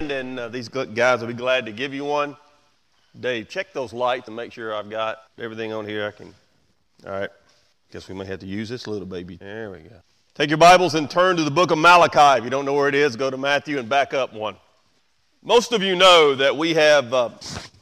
And uh, these guys will be glad to give you one. Dave, check those lights and make sure I've got everything on here I can. All right. Guess we may have to use this little baby. There we go. Take your Bibles and turn to the book of Malachi. If you don't know where it is, go to Matthew and back up one. Most of you know that we have uh,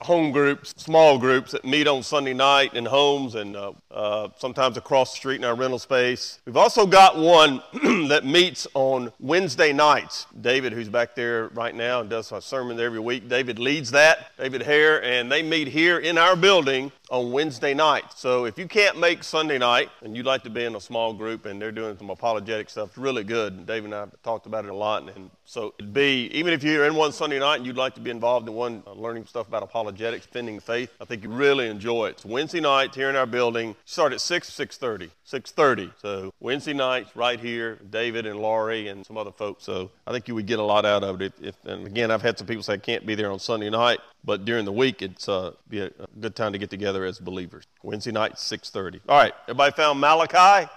home groups, small groups that meet on Sunday night in homes and uh, uh, sometimes across the street in our rental space. We've also got one that meets on Wednesday nights. David, who's back there right now and does a sermon every week, David leads that, David Hare, and they meet here in our building on Wednesday night. So if you can't make Sunday night and you'd like to be in a small group and they're doing some apologetic stuff, it's really good. David and I have talked about it a lot. And so it'd be, even if you're in one Sunday night and you'd like to be involved in one uh, learning stuff about apologetics, defending faith, I think you really enjoy it. It's Wednesday night here in our building. Start at 6, 6.30. 6.30. So Wednesday nights right here, David and Laurie and some other folks. So I think you would get a lot out of it. If, and again, I've had some people say I can't be there on Sunday night. But during the week, it's uh, be a, a good time to get together as believers. Wednesday night, 6.30. All right, everybody found Malachi?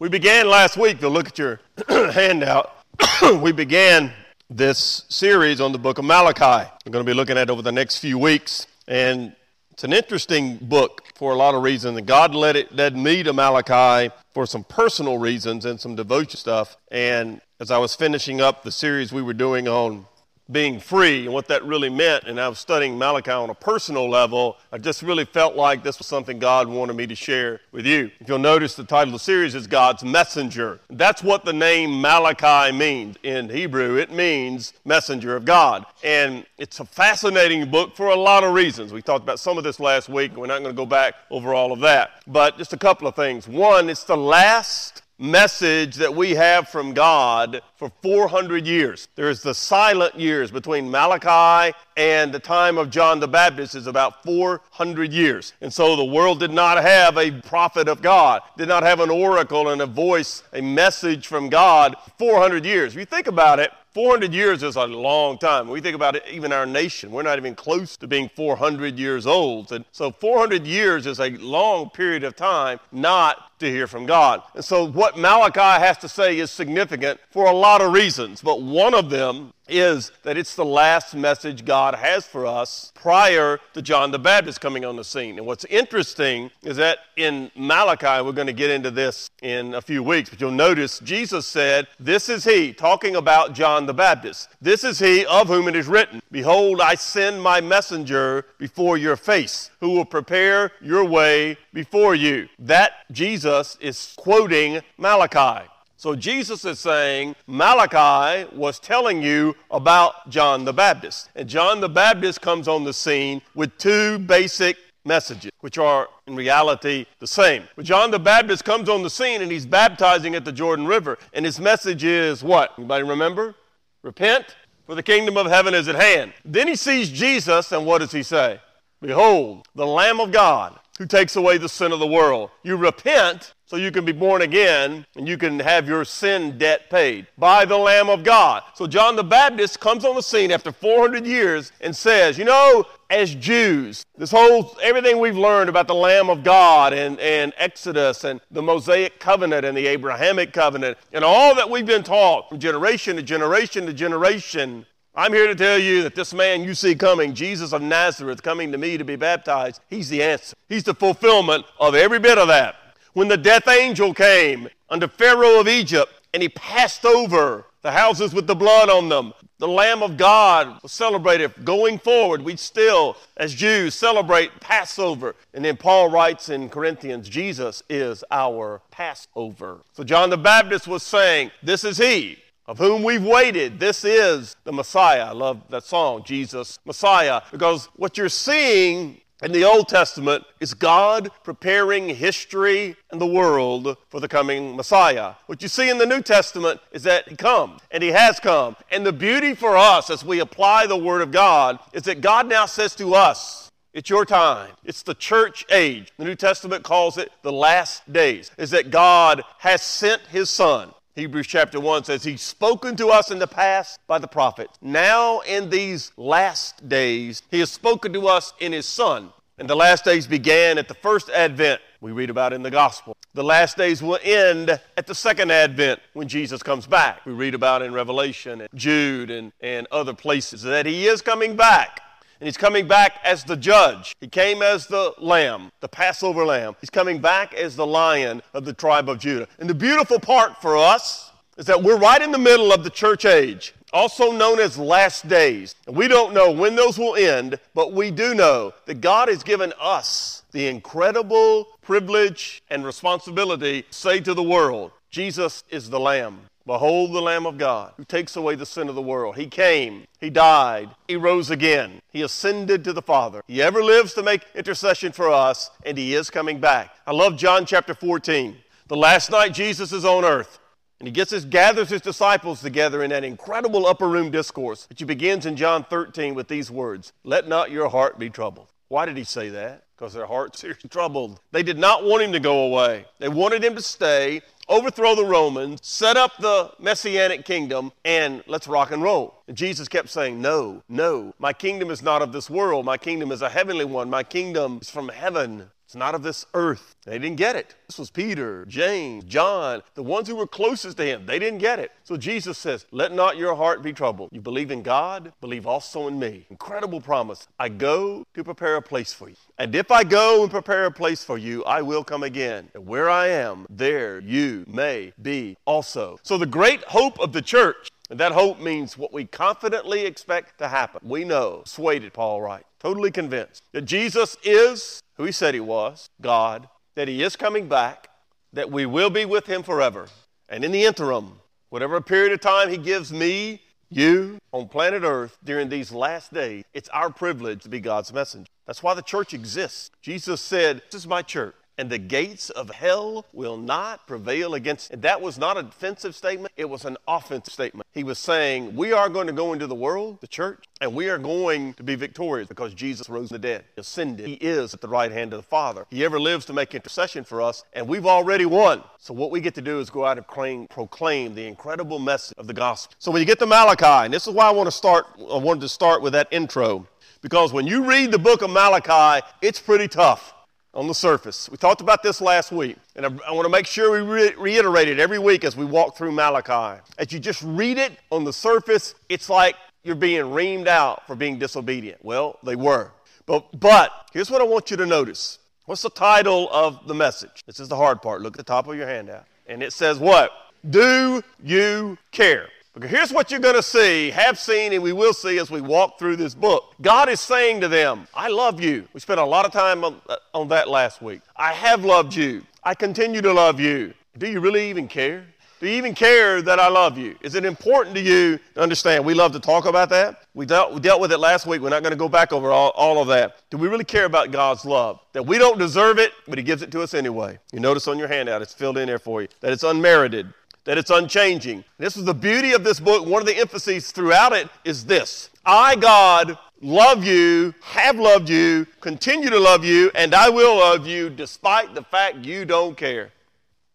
We began last week, to look at your handout. we began this series on the book of Malachi. We're going to be looking at over the next few weeks. And it's an interesting book for a lot of reasons. And God led it led me to Malachi for some personal reasons and some devotion stuff. And as I was finishing up the series we were doing on being free and what that really meant. And I was studying Malachi on a personal level. I just really felt like this was something God wanted me to share with you. If you'll notice, the title of the series is God's Messenger. That's what the name Malachi means in Hebrew. It means messenger of God. And it's a fascinating book for a lot of reasons. We talked about some of this last week, and we're not going to go back over all of that. But just a couple of things. One, it's the last message that we have from God for 400 years. There's the silent years between Malachi and the time of John the Baptist is about 400 years. And so the world did not have a prophet of God, did not have an oracle and a voice, a message from God 400 years. If you think about it, 400 years is a long time. We think about it, even our nation, we're not even close to being 400 years old. And so 400 years is a long period of time not to hear from God. And so what Malachi has to say is significant for a lot of reasons, but one of them is that it's the last message God has for us prior to John the Baptist coming on the scene. And what's interesting is that in Malachi, we're going to get into this in a few weeks, but you'll notice Jesus said, This is he, talking about John the Baptist. This is he of whom it is written, Behold, I send my messenger before your face, who will prepare your way before you. That Jesus is quoting Malachi. So Jesus is saying Malachi was telling you about John the Baptist. And John the Baptist comes on the scene with two basic messages, which are in reality the same. But John the Baptist comes on the scene and he's baptizing at the Jordan River. And his message is what? Anybody remember? Repent, for the kingdom of heaven is at hand. Then he sees Jesus, and what does he say? Behold, the Lamb of God who takes away the sin of the world. You repent so you can be born again and you can have your sin debt paid by the Lamb of God. So John the Baptist comes on the scene after 400 years and says, You know, as Jews, this whole everything we've learned about the Lamb of God and, and Exodus and the Mosaic covenant and the Abrahamic covenant and all that we've been taught from generation to generation to generation I'm here to tell you that this man you see coming, Jesus of Nazareth, coming to me to be baptized, he's the answer. He's the fulfillment of every bit of that. When the death angel came under Pharaoh of Egypt and he passed over the houses with the blood on them, the Lamb of God was celebrated. Going forward, we still, as Jews, celebrate Passover. And then Paul writes in Corinthians, Jesus is our Passover. So John the Baptist was saying, This is he of whom we've waited. This is the Messiah. I love that song, Jesus Messiah, because what you're seeing in the Old Testament is God preparing history and the world for the coming Messiah. What you see in the New Testament is that He comes, and He has come. And the beauty for us as we apply the Word of God is that God now says to us, it's your time. It's the church age. The New Testament calls it the last days. Is that God has sent His Son Hebrews chapter 1 says, He's spoken to us in the past by the prophets. Now, in these last days, He has spoken to us in His Son. And the last days began at the first advent we read about in the gospel. The last days will end at the second advent when Jesus comes back. We read about in Revelation and Jude and, and other places that he is coming back. And he's coming back as the judge. He came as the lamb, the Passover lamb. He's coming back as the lion of the tribe of Judah. And the beautiful part for us is that we're right in the middle of the church age, also known as last days. And we don't know when those will end, but we do know that God has given us the incredible privilege and responsibility to say to the world, Jesus is the Lamb. Behold the Lamb of God who takes away the sin of the world. He came, He died, He rose again, He ascended to the Father. He ever lives to make intercession for us, and He is coming back. I love John chapter 14. The last night Jesus is on earth. And he gets his, gathers his disciples together in that incredible upper room discourse, which begins in John 13 with these words Let not your heart be troubled. Why did he say that? Because their hearts are troubled. They did not want him to go away. They wanted him to stay, overthrow the Romans, set up the messianic kingdom, and let's rock and roll. And Jesus kept saying, No, no, my kingdom is not of this world. My kingdom is a heavenly one. My kingdom is from heaven. It's not of this earth. They didn't get it. This was Peter, James, John, the ones who were closest to him. They didn't get it. So Jesus says, Let not your heart be troubled. You believe in God, believe also in me. Incredible promise. I go to prepare a place for you. And if I go and prepare a place for you, I will come again. And where I am, there you may be also. So the great hope of the church and that hope means what we confidently expect to happen. We know, persuaded, Paul writes, totally convinced that Jesus is who he said he was, God, that he is coming back, that we will be with him forever. And in the interim, whatever period of time he gives me, you, on planet Earth during these last days, it's our privilege to be God's messenger. That's why the church exists. Jesus said, This is my church and the gates of hell will not prevail against it. That was not a defensive statement, it was an offensive statement. He was saying, We are going to go into the world, the church, and we are going to be victorious because Jesus rose from the dead, ascended. He is at the right hand of the Father. He ever lives to make intercession for us, and we've already won. So what we get to do is go out and claim, proclaim the incredible message of the gospel. So when you get to Malachi, and this is why I want to start, I wanted to start with that intro, because when you read the book of Malachi, it's pretty tough on the surface. We talked about this last week, and I, I want to make sure we re- reiterate it every week as we walk through Malachi. As you just read it on the surface, it's like you're being reamed out for being disobedient. Well, they were. But, but here's what I want you to notice. What's the title of the message? This is the hard part. Look at the top of your handout. And it says what? Do you care? Because here's what you're going to see, have seen, and we will see as we walk through this book. God is saying to them, I love you. We spent a lot of time on, uh, on that last week. I have loved you. I continue to love you. Do you really even care? Do you even care that I love you? Is it important to you to understand? We love to talk about that. We dealt, we dealt with it last week. We're not going to go back over all, all of that. Do we really care about God's love? That we don't deserve it, but He gives it to us anyway. You notice on your handout, it's filled in there for you, that it's unmerited that it's unchanging. This is the beauty of this book. One of the emphases throughout it is this I, God, love you, have loved you, continue to love you, and I will love you despite the fact you don't care.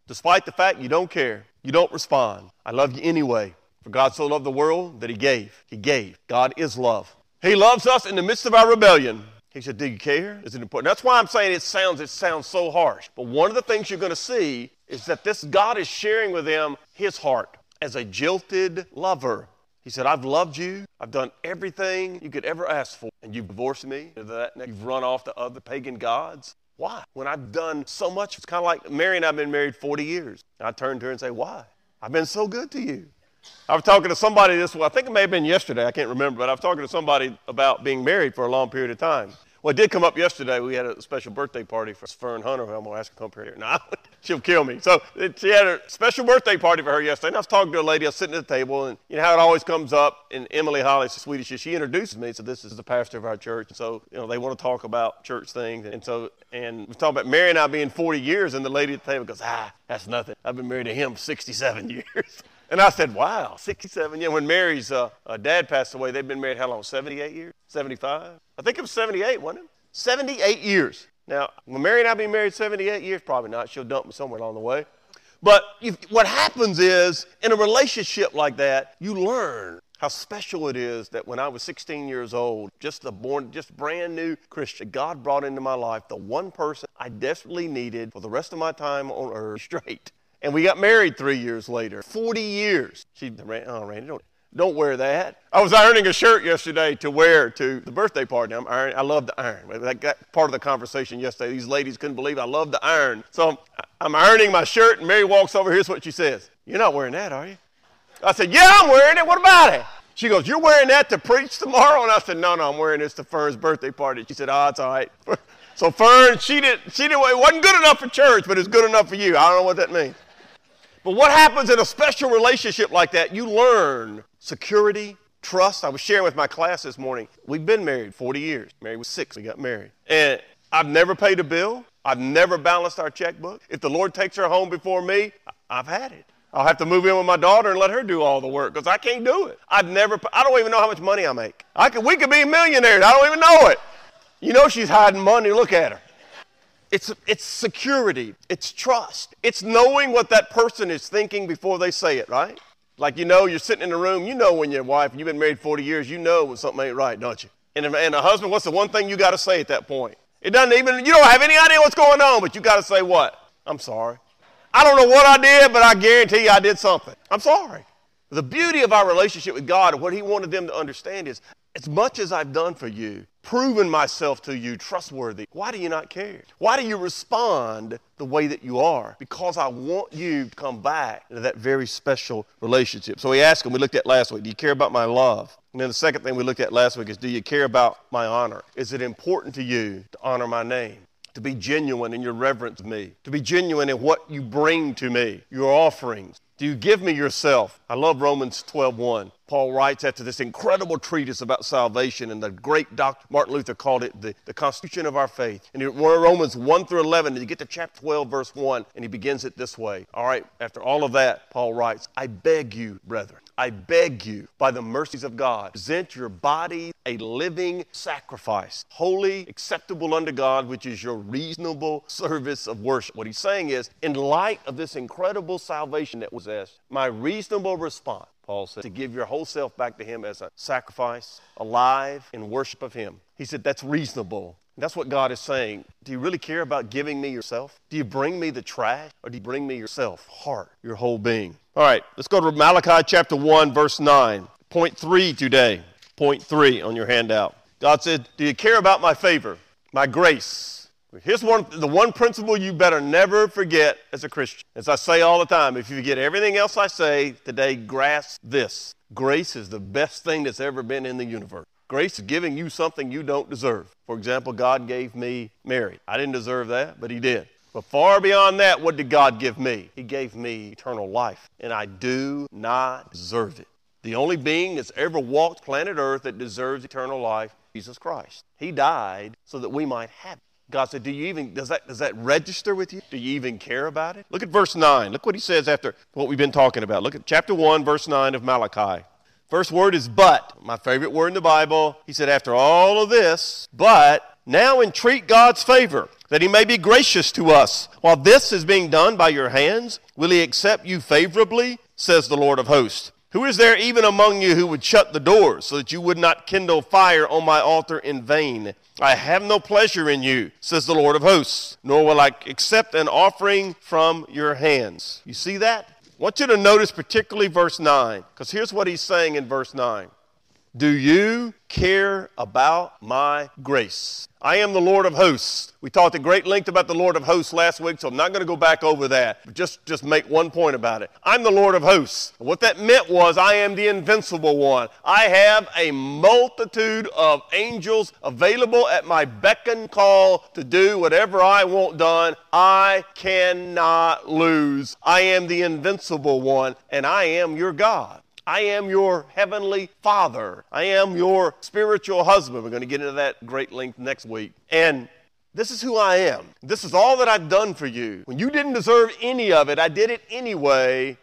Despite the fact you don't care, you don't respond. I love you anyway. For God so loved the world that He gave. He gave. God is love. He loves us in the midst of our rebellion. He said, Do you care? Is it important? That's why I'm saying it sounds, it sounds so harsh. But one of the things you're going to see is that this God is sharing with them his heart as a jilted lover. He said, I've loved you. I've done everything you could ever ask for. And you've divorced me. You've run off to other pagan gods. Why? When I've done so much, it's kind of like Mary and I've been married 40 years. I turn to her and say, Why? I've been so good to you. I was talking to somebody this well, I think it may have been yesterday, I can't remember, but I was talking to somebody about being married for a long period of time. Well, it did come up yesterday. We had a special birthday party for Fern Hunter, who I'm going to ask to come here. No, she'll kill me. So it, she had a special birthday party for her yesterday. And I was talking to a lady. I was sitting at the table, and you know how it always comes up. And Emily Holly, Swedish, she introduces me. So this is the pastor of our church. And so you know they want to talk about church things. And so and we're talking about Mary and I being 40 years, and the lady at the table goes, Ah, that's nothing. I've been married to him 67 years. And I said, wow, 67 years. When Mary's uh, uh, dad passed away, they've been married how long? 78 years? 75? I think it was 78, wasn't it? 78 years. Now, when Mary and I be married 78 years, probably not. She'll dump me somewhere along the way. But if, what happens is, in a relationship like that, you learn how special it is that when I was 16 years old, just a born, just brand new Christian, God brought into my life the one person I desperately needed for the rest of my time on earth straight. And we got married three years later. 40 years. She, ran, oh, Randy, don't, don't wear that. I was ironing a shirt yesterday to wear to the birthday party. I'm iron, I love to iron. That got part of the conversation yesterday. These ladies couldn't believe I love to iron. So I'm, I'm ironing my shirt, and Mary walks over. Here's what she says You're not wearing that, are you? I said, Yeah, I'm wearing it. What about it? She goes, You're wearing that to preach tomorrow? And I said, No, no, I'm wearing this to Fern's birthday party. She said, Oh, it's all right. So Fern, she didn't, she didn't, it wasn't good enough for church, but it's good enough for you. I don't know what that means. But what happens in a special relationship like that? You learn security, trust. I was sharing with my class this morning. We've been married 40 years. Mary was six. We got married. And I've never paid a bill. I've never balanced our checkbook. If the Lord takes her home before me, I've had it. I'll have to move in with my daughter and let her do all the work because I can't do it. I've never, I don't even know how much money I make. I could, we could be millionaires. I don't even know it. You know she's hiding money. Look at her. It's, it's security. It's trust. It's knowing what that person is thinking before they say it, right? Like you know, you're sitting in a room, you know when your wife, and you've been married 40 years, you know when something ain't right, don't you? And, and a husband, what's the one thing you got to say at that point? It doesn't even, you don't have any idea what's going on, but you got to say what? I'm sorry. I don't know what I did, but I guarantee you I did something. I'm sorry. The beauty of our relationship with God and what He wanted them to understand is as much as I've done for you, proven myself to you trustworthy, why do you not care? Why do you respond the way that you are? Because I want you to come back to that very special relationship. So he asked him, we looked at last week, do you care about my love? And then the second thing we looked at last week is, do you care about my honor? Is it important to you to honor my name? to be genuine in your reverence me, to be genuine in what you bring to me, your offerings. Do you give me yourself? I love Romans 12:1. Paul writes after this incredible treatise about salvation, and the great Dr. Martin Luther called it the, the constitution of our faith. And in Romans 1 through 11, and you get to chapter 12, verse 1, and he begins it this way. All right, after all of that, Paul writes, I beg you, brethren, I beg you, by the mercies of God, present your body a living sacrifice, holy, acceptable unto God, which is your reasonable service of worship. What he's saying is, in light of this incredible salvation that was asked, my reasonable response, Paul said, to give your whole self back to him as a sacrifice, alive in worship of him. He said, that's reasonable. That's what God is saying. Do you really care about giving me yourself? Do you bring me the trash or do you bring me yourself, heart, your whole being? All right, let's go to Malachi chapter 1, verse 9. Point three today. Point three on your handout. God said, Do you care about my favor, my grace? Here's one, the one principle you better never forget as a Christian. As I say all the time, if you forget everything else I say today, grasp this. Grace is the best thing that's ever been in the universe. Grace is giving you something you don't deserve. For example, God gave me Mary. I didn't deserve that, but He did. But far beyond that, what did God give me? He gave me eternal life, and I do not deserve it. The only being that's ever walked planet Earth that deserves eternal life, Jesus Christ. He died so that we might have it. God said, Do you even, does that, does that register with you? Do you even care about it? Look at verse 9. Look what he says after what we've been talking about. Look at chapter 1, verse 9 of Malachi. First word is but, my favorite word in the Bible. He said, after all of this, but now entreat God's favor, that he may be gracious to us. While this is being done by your hands, will he accept you favorably, says the Lord of hosts. Who is there even among you who would shut the doors so that you would not kindle fire on my altar in vain? I have no pleasure in you, says the Lord of hosts, nor will I accept an offering from your hands. You see that? I want you to notice particularly verse 9, because here's what he's saying in verse 9 Do you care about my grace? I am the Lord of hosts. We talked at great length about the Lord of hosts last week, so I'm not going to go back over that. But just, just make one point about it. I'm the Lord of hosts. what that meant was I am the invincible one. I have a multitude of angels available at my beck and call to do whatever I want done. I cannot lose. I am the invincible one, and I am your God. I am your heavenly father. I am your spiritual husband. We're going to get into that great length next week. And this is who I am. This is all that I've done for you. When you didn't deserve any of it, I did it anyway,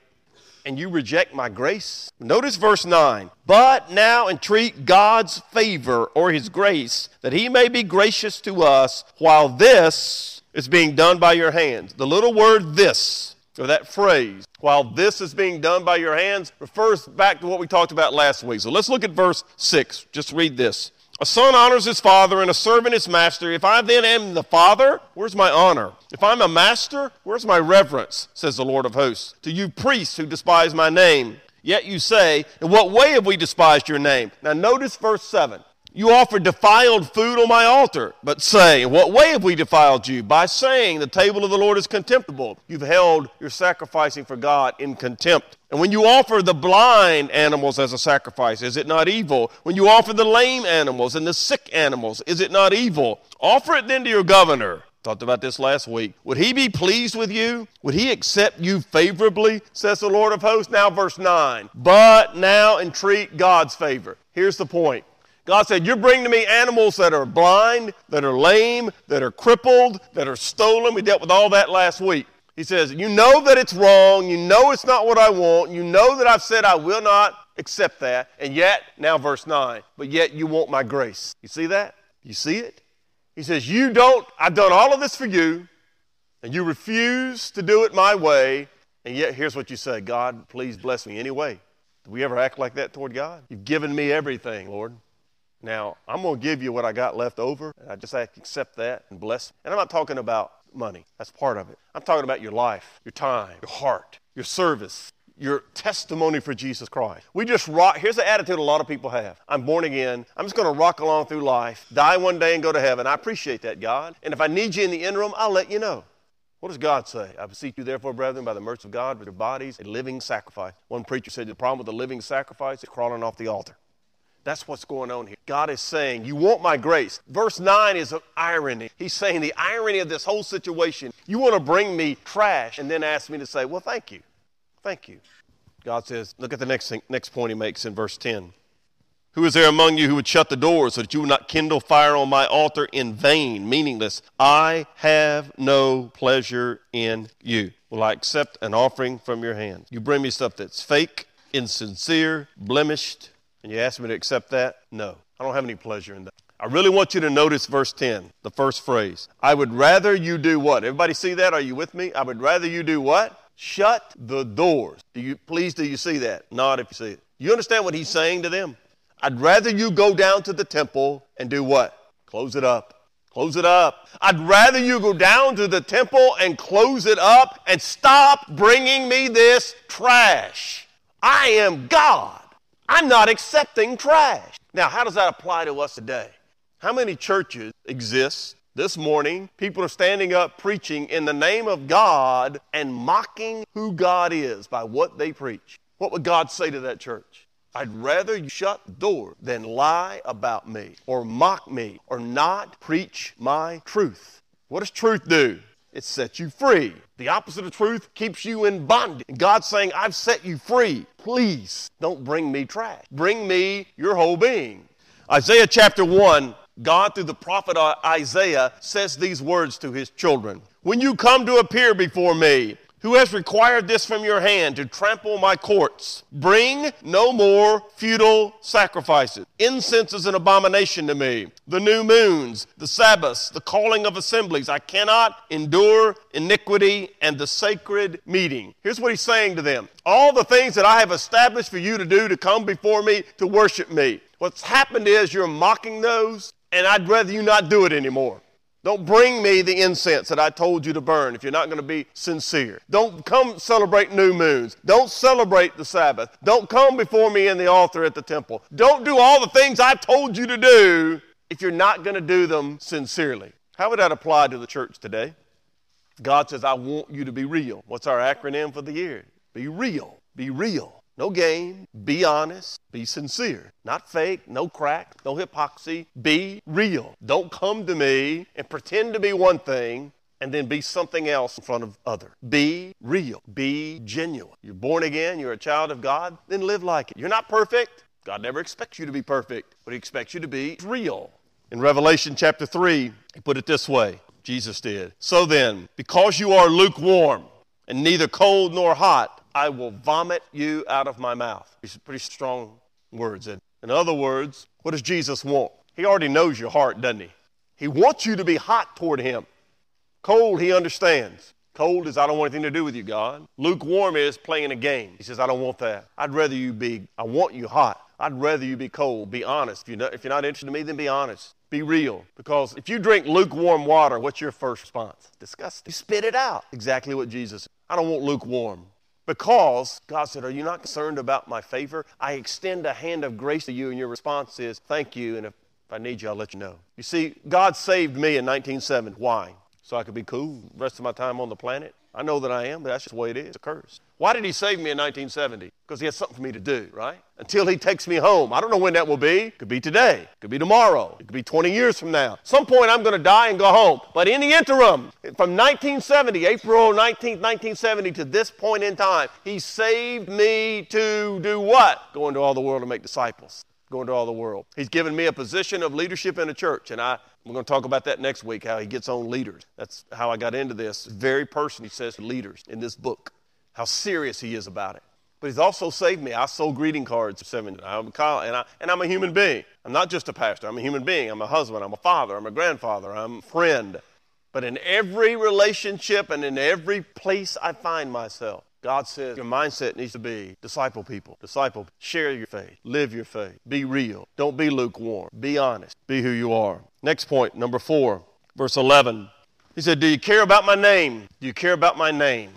and you reject my grace. Notice verse 9. But now entreat God's favor or his grace, that he may be gracious to us while this is being done by your hands. The little word this or that phrase, while this is being done by your hands, refers back to what we talked about last week. So let's look at verse 6. Just read this. A son honors his father and a servant his master. If I then am the father, where's my honor? If I'm a master, where's my reverence? Says the Lord of hosts. To you priests who despise my name. Yet you say, In what way have we despised your name? Now notice verse 7. You offer defiled food on my altar, but say, In what way have we defiled you? By saying, The table of the Lord is contemptible. You've held your sacrificing for God in contempt. And when you offer the blind animals as a sacrifice, is it not evil? When you offer the lame animals and the sick animals, is it not evil? Offer it then to your governor. Talked about this last week. Would he be pleased with you? Would he accept you favorably? Says the Lord of hosts. Now, verse 9. But now entreat God's favor. Here's the point God said, You bring to me animals that are blind, that are lame, that are crippled, that are stolen. We dealt with all that last week. He says, You know that it's wrong. You know it's not what I want. You know that I've said I will not accept that. And yet, now verse 9, but yet you want my grace. You see that? You see it? He says, You don't, I've done all of this for you, and you refuse to do it my way. And yet, here's what you say God, please bless me anyway. Do we ever act like that toward God? You've given me everything, Lord. Now, I'm going to give you what I got left over. I just accept that and bless. And I'm not talking about money. That's part of it. I'm talking about your life, your time, your heart, your service, your testimony for Jesus Christ. We just rock. Here's the attitude a lot of people have I'm born again. I'm just going to rock along through life, die one day, and go to heaven. I appreciate that, God. And if I need you in the interim, I'll let you know. What does God say? I beseech you, therefore, brethren, by the mercy of God, with your bodies a living sacrifice. One preacher said the problem with the living sacrifice is crawling off the altar. That's what's going on here. God is saying, You want my grace. Verse 9 is an irony. He's saying the irony of this whole situation. You want to bring me trash and then ask me to say, Well, thank you. Thank you. God says, Look at the next, thing, next point he makes in verse 10. Who is there among you who would shut the door so that you would not kindle fire on my altar in vain, meaningless? I have no pleasure in you. Will I accept an offering from your hand? You bring me stuff that's fake, insincere, blemished, and you ask me to accept that? No. I don't have any pleasure in that. I really want you to notice verse 10, the first phrase. I would rather you do what? Everybody see that? Are you with me? I would rather you do what? Shut the doors. Do you please do you see that? Not if you see it. You understand what he's saying to them? I'd rather you go down to the temple and do what? Close it up. Close it up. I'd rather you go down to the temple and close it up and stop bringing me this trash. I am God. I'm not accepting trash. Now, how does that apply to us today? How many churches exist this morning? People are standing up preaching in the name of God and mocking who God is by what they preach. What would God say to that church? I'd rather you shut the door than lie about me or mock me or not preach my truth. What does truth do? It sets you free. The opposite of truth keeps you in bondage. God's saying, I've set you free. Please don't bring me trash. Bring me your whole being. Isaiah chapter 1, God through the prophet Isaiah says these words to his children When you come to appear before me, who has required this from your hand to trample my courts? Bring no more futile sacrifices. Incense is an abomination to me. The new moons, the Sabbaths, the calling of assemblies. I cannot endure iniquity and the sacred meeting. Here's what he's saying to them All the things that I have established for you to do to come before me to worship me. What's happened is you're mocking those, and I'd rather you not do it anymore. Don't bring me the incense that I told you to burn if you're not going to be sincere. Don't come celebrate new moons. Don't celebrate the Sabbath. Don't come before me in the altar at the temple. Don't do all the things I told you to do if you're not going to do them sincerely. How would that apply to the church today? God says, I want you to be real. What's our acronym for the year? Be real. Be real. No game. Be honest. Be sincere. Not fake. No crack. No hypocrisy. Be real. Don't come to me and pretend to be one thing and then be something else in front of other. Be real. Be genuine. You're born again. You're a child of God. Then live like it. You're not perfect. God never expects you to be perfect, but He expects you to be real. In Revelation chapter 3, He put it this way Jesus did. So then, because you are lukewarm and neither cold nor hot, I will vomit you out of my mouth. These are pretty strong words. In other words, what does Jesus want? He already knows your heart, doesn't he? He wants you to be hot toward him. Cold, he understands. Cold is, I don't want anything to do with you, God. Lukewarm is playing a game. He says, I don't want that. I'd rather you be, I want you hot. I'd rather you be cold. Be honest. If you're not, if you're not interested in me, then be honest. Be real. Because if you drink lukewarm water, what's your first response? Disgusting. You spit it out. Exactly what Jesus. I don't want lukewarm. Because God said, Are you not concerned about my favor? I extend a hand of grace to you, and your response is, Thank you, and if I need you, I'll let you know. You see, God saved me in 1970. Why? So I could be cool rest of my time on the planet? I know that I am, but that's just the way it is. It's a curse. Why did he save me in 1970? Because he had something for me to do, right? Until he takes me home. I don't know when that will be. Could be today. Could be tomorrow. It could be 20 years from now. Some point I'm going to die and go home. But in the interim, from 1970, April 19th, 1970 to this point in time, he saved me to do what? Go into all the world and make disciples. Go into all the world. He's given me a position of leadership in a church, and I we're going to talk about that next week, how he gets on leaders. That's how I got into this. Very person, he says, leaders in this book, how serious he is about it. But he's also saved me. I sold greeting cards for seven. I'm and, I, and I'm a human being. I'm not just a pastor. I'm a human being. I'm a husband. I'm a father. I'm a grandfather. I'm a friend. But in every relationship and in every place I find myself, God says your mindset needs to be disciple people, disciple, share your faith, live your faith, be real. Don't be lukewarm, be honest, be who you are. Next point, number four, verse 11. He said, Do you care about my name? Do you care about my name?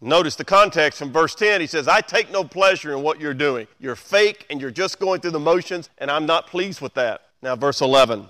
Notice the context from verse 10. He says, I take no pleasure in what you're doing. You're fake and you're just going through the motions, and I'm not pleased with that. Now, verse 11.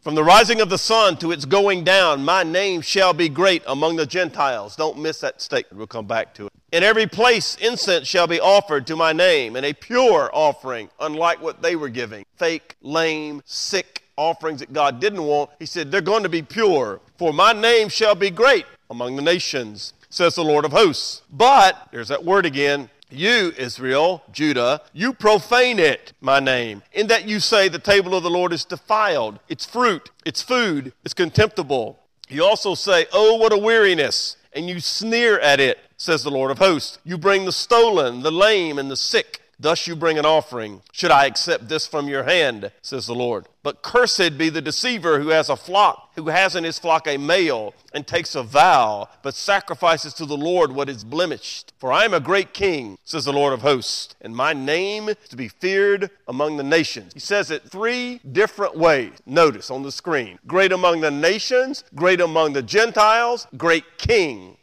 From the rising of the sun to its going down, my name shall be great among the Gentiles. Don't miss that statement. We'll come back to it. In every place, incense shall be offered to my name, and a pure offering, unlike what they were giving fake, lame, sick offerings that God didn't want. He said, They're going to be pure, for my name shall be great among the nations, says the Lord of hosts. But, there's that word again, you, Israel, Judah, you profane it, my name, in that you say the table of the Lord is defiled, its fruit, its food is contemptible. You also say, Oh, what a weariness, and you sneer at it, says the Lord of hosts. You bring the stolen, the lame, and the sick Thus you bring an offering. Should I accept this from your hand, says the Lord. But cursed be the deceiver who has a flock, who has in his flock a male, and takes a vow, but sacrifices to the Lord what is blemished. For I am a great king, says the Lord of hosts, and my name is to be feared among the nations. He says it three different ways. Notice on the screen great among the nations, great among the Gentiles, great king.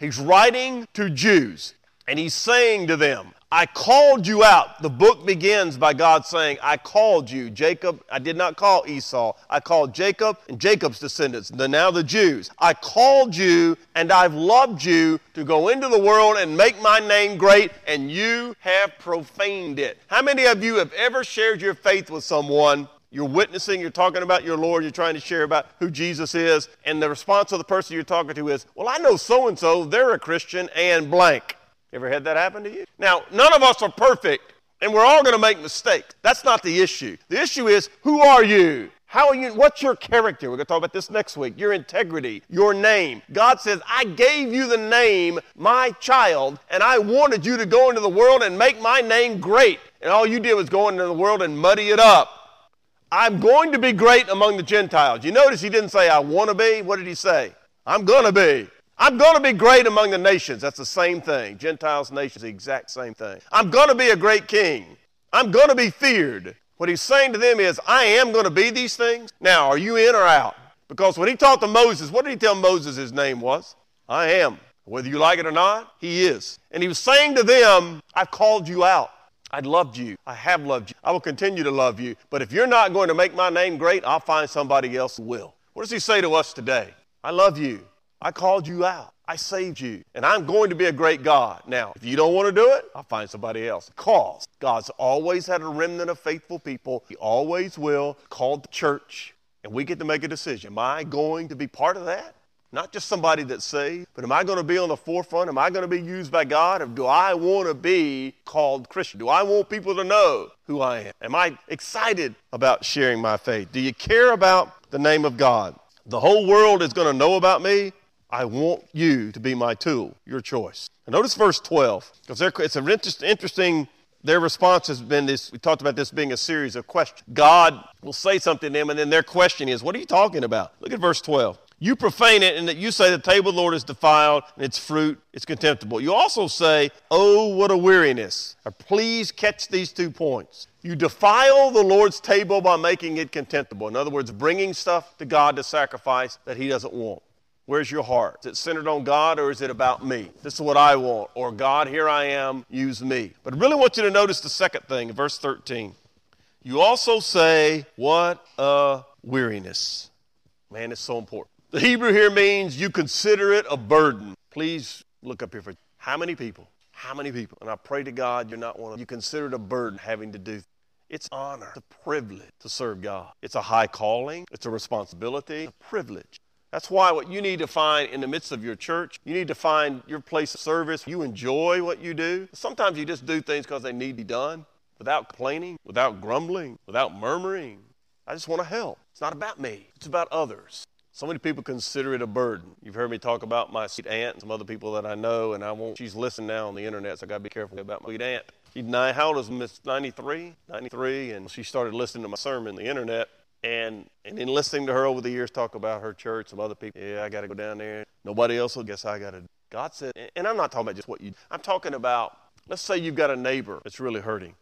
He's writing to Jews, and he's saying to them, I called you out. The book begins by God saying, I called you, Jacob. I did not call Esau. I called Jacob and Jacob's descendants, the, now the Jews. I called you and I've loved you to go into the world and make my name great, and you have profaned it. How many of you have ever shared your faith with someone you're witnessing, you're talking about your Lord, you're trying to share about who Jesus is, and the response of the person you're talking to is, Well, I know so and so, they're a Christian and blank. Ever had that happen to you? Now, none of us are perfect, and we're all going to make mistakes. That's not the issue. The issue is who are you? How are you? What's your character? We're going to talk about this next week. Your integrity, your name. God says, I gave you the name, my child, and I wanted you to go into the world and make my name great. And all you did was go into the world and muddy it up. I'm going to be great among the Gentiles. You notice he didn't say, I want to be. What did he say? I'm going to be. I'm going to be great among the nations. That's the same thing. Gentiles, nations, the exact same thing. I'm going to be a great king. I'm going to be feared. What he's saying to them is, I am going to be these things. Now, are you in or out? Because when he talked to Moses, what did he tell Moses his name was? I am. Whether you like it or not, he is. And he was saying to them, I've called you out. I loved you. I have loved you. I will continue to love you. But if you're not going to make my name great, I'll find somebody else who will. What does he say to us today? I love you. I called you out. I saved you. And I'm going to be a great God. Now, if you don't want to do it, I'll find somebody else. Because God's always had a remnant of faithful people. He always will. Called the church. And we get to make a decision. Am I going to be part of that? Not just somebody that's saved, but am I going to be on the forefront? Am I going to be used by God? Or do I want to be called Christian? Do I want people to know who I am? Am I excited about sharing my faith? Do you care about the name of God? The whole world is going to know about me I want you to be my tool, your choice. Notice verse 12, because it's an interesting, their response has been this, we talked about this being a series of questions. God will say something to them, and then their question is, What are you talking about? Look at verse 12. You profane it, and that you say the table of the Lord is defiled, and its fruit is contemptible. You also say, Oh, what a weariness. Or please catch these two points. You defile the Lord's table by making it contemptible. In other words, bringing stuff to God to sacrifice that He doesn't want. Where's your heart? Is it centered on God or is it about me? This is what I want. Or God, here I am, use me. But I really want you to notice the second thing, verse 13. You also say, What a weariness. Man, it's so important. The Hebrew here means you consider it a burden. Please look up here for how many people? How many people? And I pray to God you're not one of them. You consider it a burden having to do. It's honor, it's a privilege to serve God. It's a high calling, it's a responsibility, it's a privilege. That's why what you need to find in the midst of your church, you need to find your place of service. You enjoy what you do. Sometimes you just do things because they need to be done without complaining, without grumbling, without murmuring. I just want to help. It's not about me, it's about others. So many people consider it a burden. You've heard me talk about my sweet aunt and some other people that I know, and I won't. She's listening now on the internet, so I got to be careful about my sweet aunt. She's nine. How old is Miss 93? 93, and she started listening to my sermon on the internet. And and in listening to her over the years talk about her church, some other people, yeah, I got to go down there. Nobody else will guess I got to. God said, and I'm not talking about just what you. I'm talking about. Let's say you've got a neighbor that's really hurting.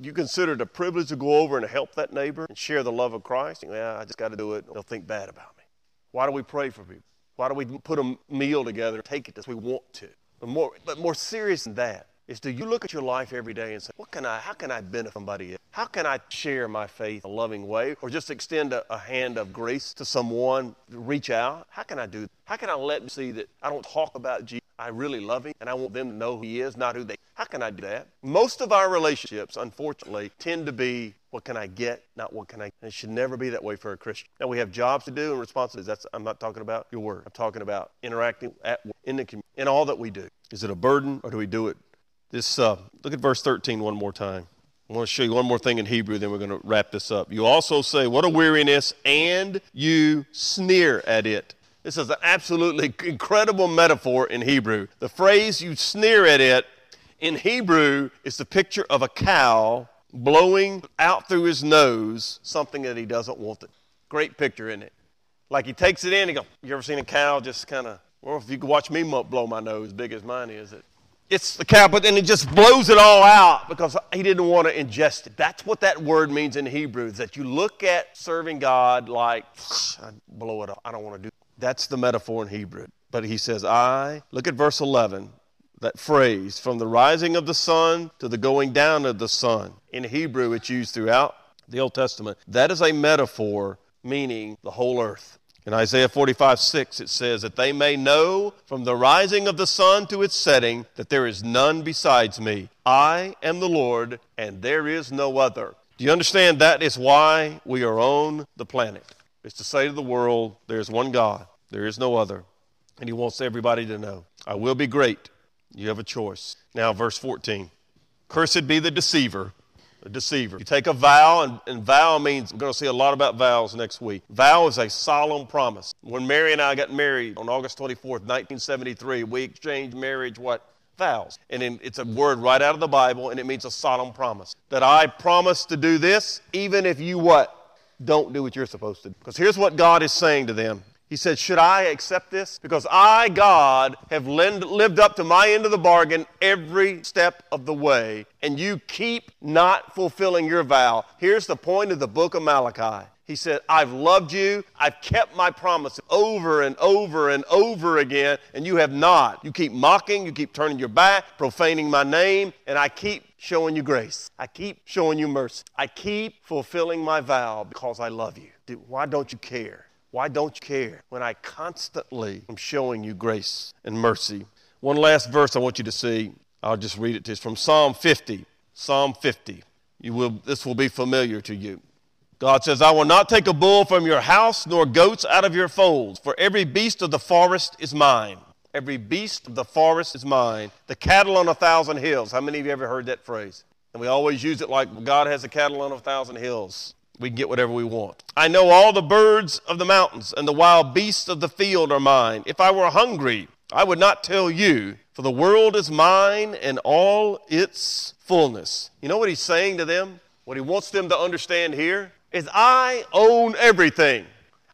You consider it a privilege to go over and help that neighbor and share the love of Christ. Yeah, I just got to do it. They'll think bad about me. Why do we pray for people? Why do we put a meal together and take it as we want to? But more, but more serious than that, is do you look at your life every day and say, what can I, how can I benefit somebody else? How can I share my faith in a loving way or just extend a, a hand of grace to someone, reach out? How can I do that? How can I let them see that I don't talk about Jesus? I really love him and I want them to know who he is, not who they How can I do that? Most of our relationships, unfortunately, tend to be what can I get, not what can I. And it should never be that way for a Christian. Now we have jobs to do and responsibilities. That's I'm not talking about your work. I'm talking about interacting at in the community, in all that we do. Is it a burden or do we do it this, uh, look at verse 13 one more time. I want to show you one more thing in Hebrew, then we're going to wrap this up. You also say, What a weariness, and you sneer at it. This is an absolutely incredible metaphor in Hebrew. The phrase you sneer at it in Hebrew is the picture of a cow blowing out through his nose something that he doesn't want. To. Great picture, isn't it? Like he takes it in, he goes, You ever seen a cow just kind of, well, if you could watch me blow my nose, big as mine is, it it's the but then he just blows it all out because he didn't want to ingest it. That's what that word means in Hebrew, is that you look at serving God like, I blow it up. I don't want to do That's the metaphor in Hebrew. But he says, I, look at verse 11, that phrase, from the rising of the sun to the going down of the sun. In Hebrew, it's used throughout the Old Testament. That is a metaphor meaning the whole earth. In Isaiah 45, 6, it says, That they may know from the rising of the sun to its setting that there is none besides me. I am the Lord, and there is no other. Do you understand that is why we are on the planet? It's to say to the world, there is one God, there is no other. And He wants everybody to know. I will be great. You have a choice. Now, verse 14 Cursed be the deceiver a deceiver. You take a vow, and, and vow means, we're going to see a lot about vows next week. Vow is a solemn promise. When Mary and I got married on August 24th, 1973, we exchanged marriage, what? Vows. And in, it's a word right out of the Bible, and it means a solemn promise. That I promise to do this, even if you what? Don't do what you're supposed to do. Because here's what God is saying to them he said, Should I accept this? Because I, God, have lived up to my end of the bargain every step of the way, and you keep not fulfilling your vow. Here's the point of the book of Malachi. He said, I've loved you. I've kept my promise over and over and over again, and you have not. You keep mocking, you keep turning your back, profaning my name, and I keep showing you grace. I keep showing you mercy. I keep fulfilling my vow because I love you. Dude, why don't you care? Why don't you care when I constantly am showing you grace and mercy? One last verse I want you to see. I'll just read it to you. It's from Psalm 50. Psalm 50. You will, this will be familiar to you. God says, I will not take a bull from your house, nor goats out of your folds, for every beast of the forest is mine. Every beast of the forest is mine. The cattle on a thousand hills. How many of you ever heard that phrase? And we always use it like God has the cattle on a thousand hills we can get whatever we want. I know all the birds of the mountains and the wild beasts of the field are mine. If I were hungry, I would not tell you, for the world is mine and all its fullness. You know what he's saying to them? What he wants them to understand here is I own everything.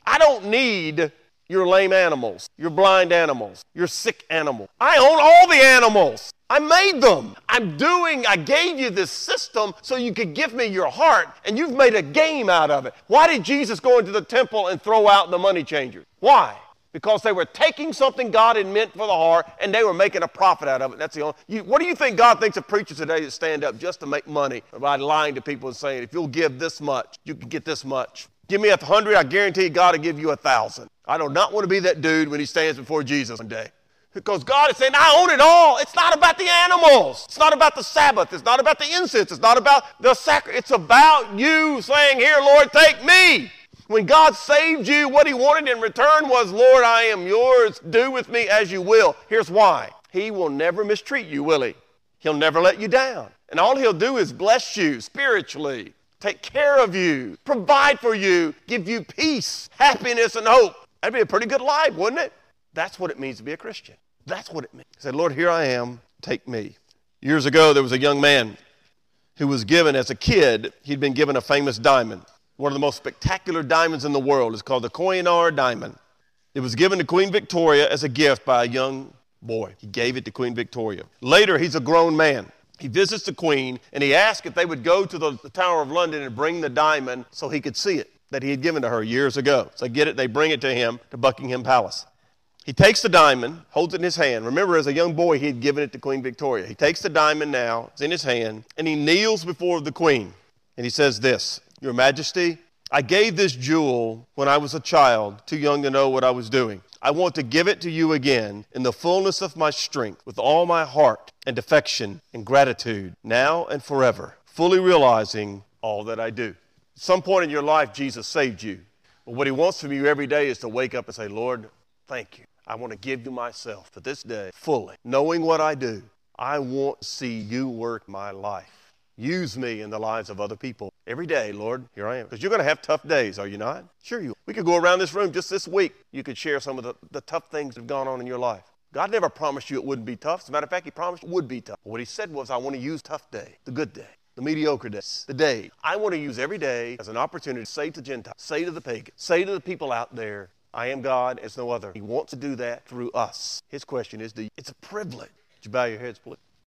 I don't need your lame animals, your blind animals, your sick animals. I own all the animals. I made them. I'm doing, I gave you this system so you could give me your heart, and you've made a game out of it. Why did Jesus go into the temple and throw out the money changers? Why? Because they were taking something God had meant for the heart and they were making a profit out of it. That's the only. You, what do you think God thinks of preachers today that stand up just to make money by lying to people and saying, if you'll give this much, you can get this much? Give me a hundred, I guarantee God will give you a thousand. I do not want to be that dude when he stands before Jesus one day. Because God is saying, I own it all. It's not about the animals. It's not about the Sabbath. It's not about the incense. It's not about the sacrifice. It's about you saying, Here, Lord, take me. When God saved you, what He wanted in return was, Lord, I am yours. Do with me as you will. Here's why He will never mistreat you, will He? He'll never let you down. And all He'll do is bless you spiritually, take care of you, provide for you, give you peace, happiness, and hope. That'd be a pretty good life, wouldn't it? That's what it means to be a Christian. That's what it means. He said, Lord, here I am, take me. Years ago, there was a young man who was given, as a kid, he'd been given a famous diamond. One of the most spectacular diamonds in the world. It's called the Koh-i-Noor diamond. It was given to Queen Victoria as a gift by a young boy. He gave it to Queen Victoria. Later, he's a grown man. He visits the Queen and he asks if they would go to the, the Tower of London and bring the diamond so he could see it that he had given to her years ago. So get it, they bring it to him to Buckingham Palace. He takes the diamond, holds it in his hand. Remember, as a young boy, he had given it to Queen Victoria. He takes the diamond now, it's in his hand, and he kneels before the Queen. And he says this Your Majesty, I gave this jewel when I was a child, too young to know what I was doing. I want to give it to you again in the fullness of my strength, with all my heart and affection and gratitude, now and forever, fully realizing all that I do. At some point in your life, Jesus saved you. But what he wants from you every day is to wake up and say, Lord, thank you. I want to give you myself to this day fully. Knowing what I do, I want to see you work my life. Use me in the lives of other people. Every day, Lord, here I am. Because you're going to have tough days, are you not? Sure, you. We could go around this room just this week. You could share some of the, the tough things that have gone on in your life. God never promised you it wouldn't be tough. As a matter of fact, He promised it would be tough. What He said was, I want to use tough day, the good day, the mediocre day, the day. I want to use every day as an opportunity to say to Gentiles, say to the pagans, say to the people out there, I am God, it's no other. He wants to do that through us. His question is, do you, it's a privilege. Would you bow your heads, please?